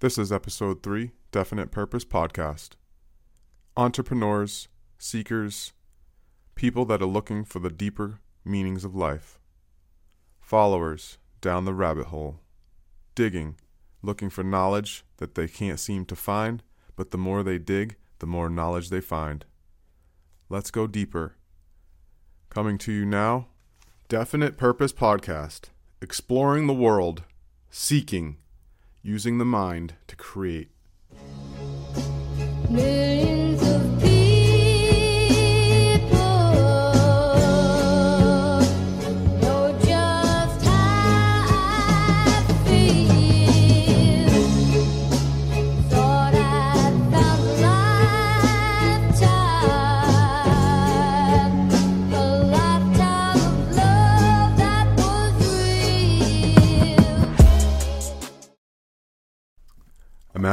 This is episode 3, Definite Purpose Podcast. Entrepreneurs, seekers, people that are looking for the deeper meanings of life. Followers down the rabbit hole, digging, looking for knowledge that they can't seem to find, but the more they dig, the more knowledge they find. Let's go deeper. Coming to you now, Definite Purpose Podcast, exploring the world, seeking, using the mind to create.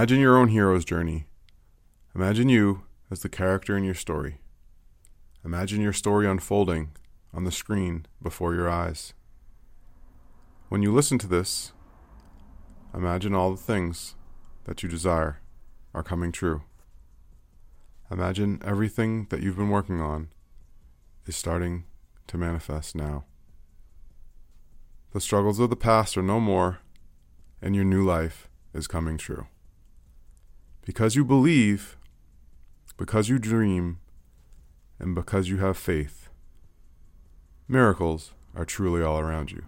Imagine your own hero's journey. Imagine you as the character in your story. Imagine your story unfolding on the screen before your eyes. When you listen to this, imagine all the things that you desire are coming true. Imagine everything that you've been working on is starting to manifest now. The struggles of the past are no more, and your new life is coming true. Because you believe, because you dream, and because you have faith, miracles are truly all around you.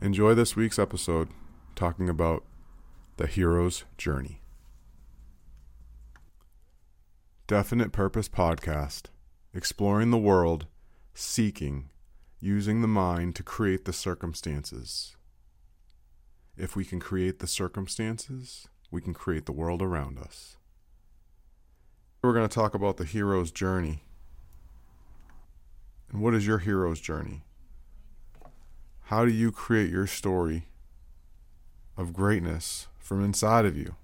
Enjoy this week's episode talking about the hero's journey. Definite Purpose Podcast, exploring the world, seeking, using the mind to create the circumstances. If we can create the circumstances, we can create the world around us. We're going to talk about the hero's journey. And what is your hero's journey? How do you create your story of greatness from inside of you?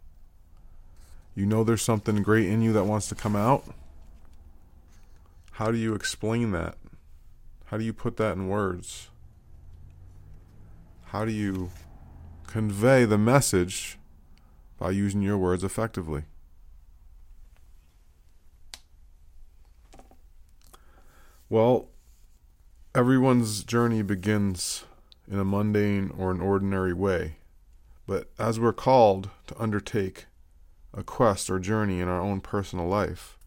You know there's something great in you that wants to come out. How do you explain that? How do you put that in words? How do you convey the message by using your words effectively. Well, everyone's journey begins in a mundane or an ordinary way, but as we're called to undertake a quest or journey in our own personal life,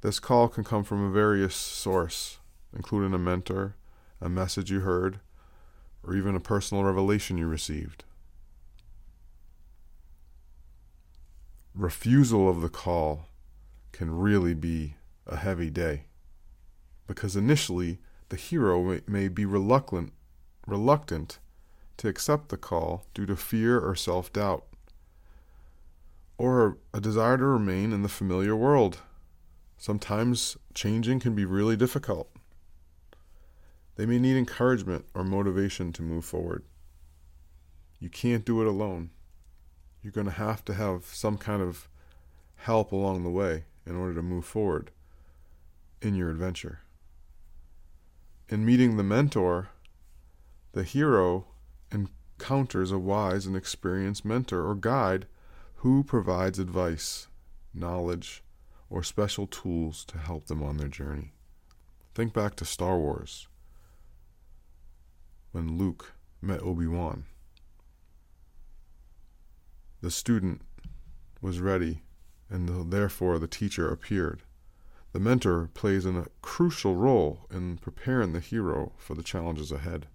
this call can come from a various source, including a mentor, a message you heard, or even a personal revelation you received. Refusal of the call can really be a heavy day. Because initially, the hero may, be reluctant, reluctant to accept the call due to fear or self doubt, or a desire to remain in the familiar world. Sometimes changing can be really difficult. They may need encouragement or motivation to move forward. You can't do it alone you're going to have to have some kind of help along the way in order to move forward in your adventure. In meeting the mentor, the hero encounters a wise and experienced mentor or guide who provides advice, knowledge, or special tools to help them on their journey. Think back to Star Wars when Luke met Obi Wan. The student was ready, and therefore the teacher appeared. The mentor plays a crucial role in preparing the hero for the challenges ahead.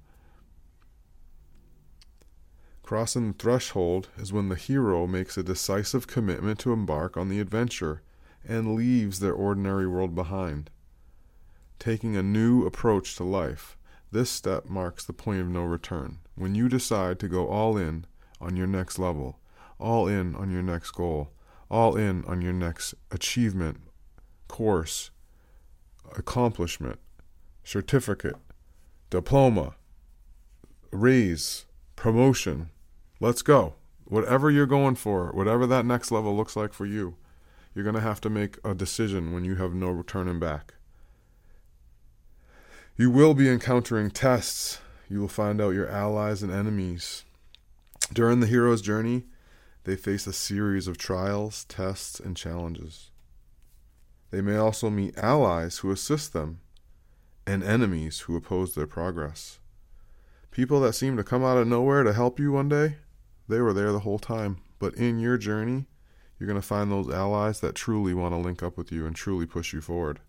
Crossing the threshold is when the hero makes a decisive commitment to embark on the adventure and leaves their ordinary world behind. Taking a new approach to life, this step marks the point of no return. When you decide to go all in on your next level, all in on your next goal, all in on your next achievement, course, accomplishment, certificate, diploma, raise, promotion. Let's go. Whatever you're going for, whatever that next level looks like for you, you're going to have to make a decision when you have no returning back. You will be encountering tests. You will find out your allies and enemies During the hero's journey, they face a series of trials, tests, and challenges. They may also meet allies who assist them and enemies who oppose their progress. People that seem to come out of nowhere to help you one day, they were there the whole time. But in your journey, you're going to find those allies that truly want to link up with you and truly push you forward.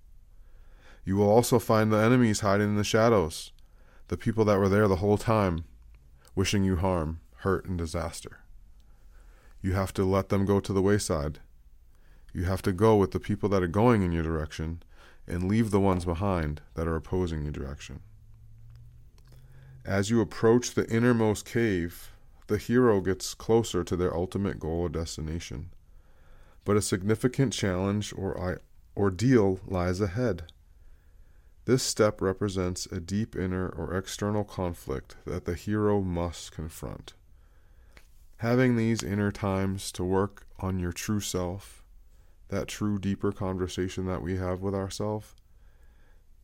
You will also find the enemies hiding in the shadows, the people that were there the whole time, wishing you harm, hurt, and disaster. You have to let them go to the wayside. You have to go with the people that are going in your direction and leave the ones behind that are opposing your direction. As you approach the innermost cave, the hero gets closer to their ultimate goal or destination. But a significant challenge or ordeal lies ahead. This step represents a deep inner or external conflict that the hero must confront. Having these inner times to work on your true self, that true deeper conversation that we have with ourselves,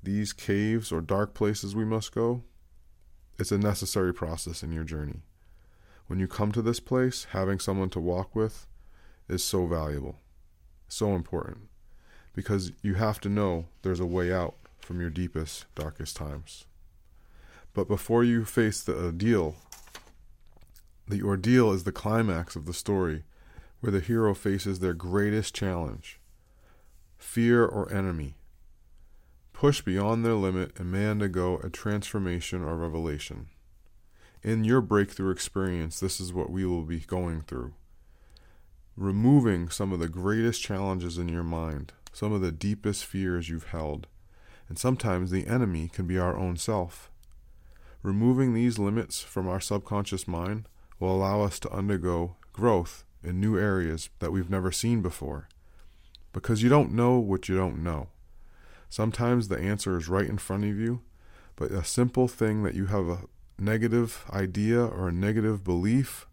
these caves or dark places we must go, it's a necessary process in your journey. When you come to this place, having someone to walk with is so valuable, so important, because you have to know there's a way out from your deepest, darkest times. But before you face the ordeal, the ordeal is the climax of the story where the hero faces their greatest challenge fear or enemy. Push beyond their limit and may undergo a transformation or revelation. In your breakthrough experience, this is what we will be going through. Removing some of the greatest challenges in your mind, some of the deepest fears you've held, and sometimes the enemy can be our own self. Removing these limits from our subconscious mind will allow us to undergo growth in new areas that we've never seen before. Because you don't know what you don't know. Sometimes the answer is right in front of you, but a simple thing that you have a negative idea or a negative belief,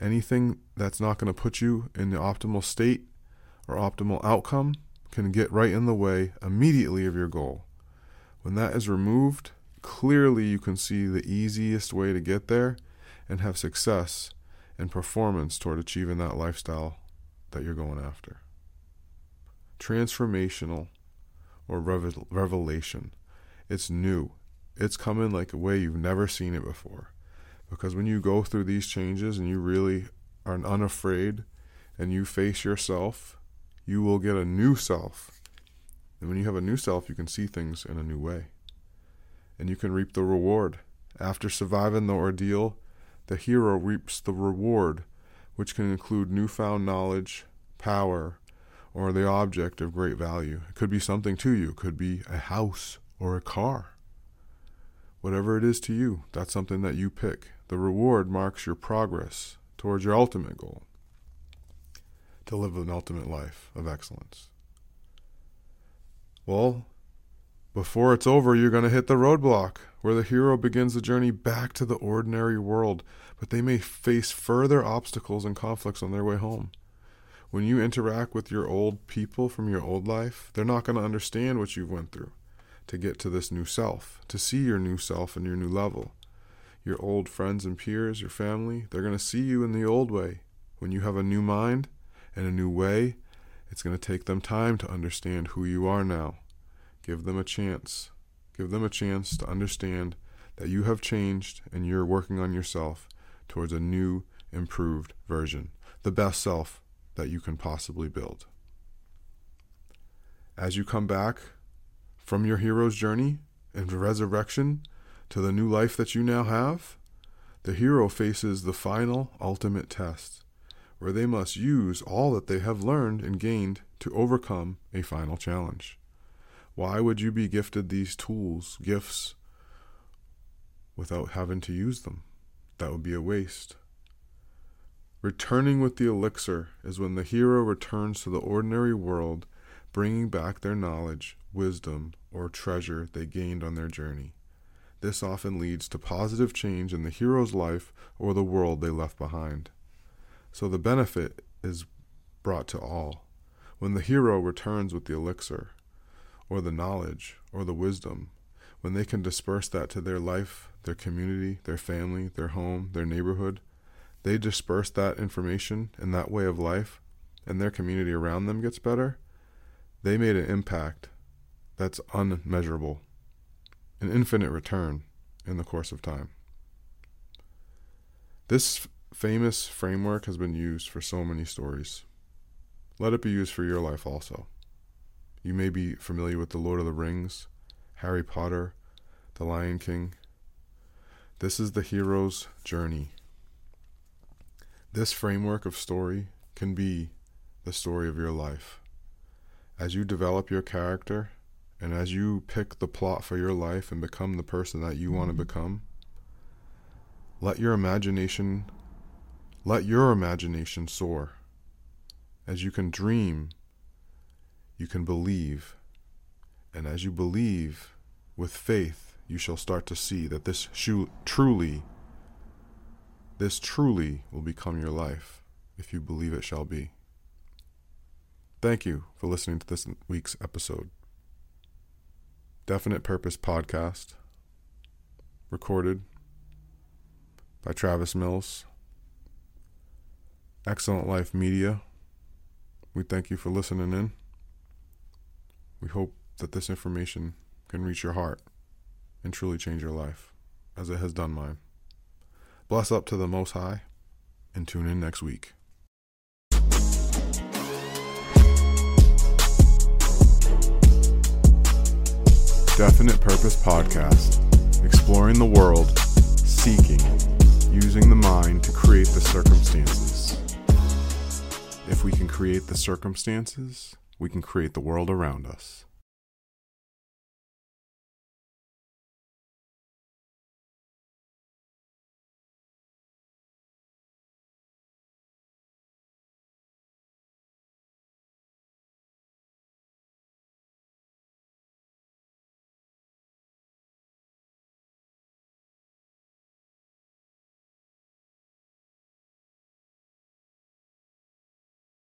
anything that's not going to put you in the optimal state or optimal outcome, can get right in the way immediately of your goal. When that is removed, clearly you can see the easiest way to get there and have success and performance toward achieving that lifestyle that you're going after. Transformational or revel- revelation. It's new. It's coming like a way you've never seen it before. Because when you go through these changes and you really are unafraid and you face yourself, you will get a new self. And when you have a new self, you can see things in a new way. And you can reap the reward. After surviving the ordeal, the hero reaps the reward, which can include newfound knowledge, power, or the object of great value. It could be something to you, it could be a house or a car. Whatever it is to you, that's something that you pick. The reward marks your progress towards your ultimate goal to live an ultimate life of excellence. Well, before it's over, you're going to hit the roadblock where the hero begins the journey back to the ordinary world, but they may face further obstacles and conflicts on their way home. When you interact with your old people from your old life, they're not going to understand what you've went through to get to this new self, to see your new self and your new level. Your old friends and peers, your family, they're going to see you in the old way. When you have a new mind and a new way, it's going to take them time to understand who you are now. Give them a chance. Give them a chance to understand that you have changed and you're working on yourself towards a new, improved version, the best self that you can possibly build. As you come back from your hero's journey and resurrection to the new life that you now have, the hero faces the final, ultimate test, where they must use all that they have learned and gained to overcome a final challenge. Why would you be gifted these tools, gifts, without having to use them? That would be a waste. Returning with the elixir is when the hero returns to the ordinary world, bringing back their knowledge, wisdom, or treasure they gained on their journey. This often leads to positive change in the hero's life or the world they left behind. So the benefit is brought to all. When the hero returns with the elixir, or the knowledge, or the wisdom, when they can disperse that to their life, their community, their family, their home, their neighborhood, they disperse that information and that way of life, and their community around them gets better, they made an impact that's unmeasurable, an infinite return in the course of time. This famous framework has been used for so many stories. Let it be used for your life also. You may be familiar with The Lord of the Rings, Harry Potter, The Lion King. This is the hero's journey. This framework of story can be the story of your life. As you develop your character and as you pick the plot for your life and become the person that you want to mm-hmm. become, let your imagination let your imagination soar. As you can dream, you can believe. And as you believe with faith, you shall start to see that this shu- truly this truly will become your life if you believe it shall be. Thank you for listening to this week's episode. Definite Purpose Podcast, recorded by Travis Mills. Excellent Life Media. We thank you for listening in. We hope that this information can reach your heart and truly change your life, as it has done mine. Bless up to the Most High, and tune in next week. Definite Purpose Podcast, exploring the world, seeking, using the mind to create the circumstances. If we can create the circumstances, we can create the world around us.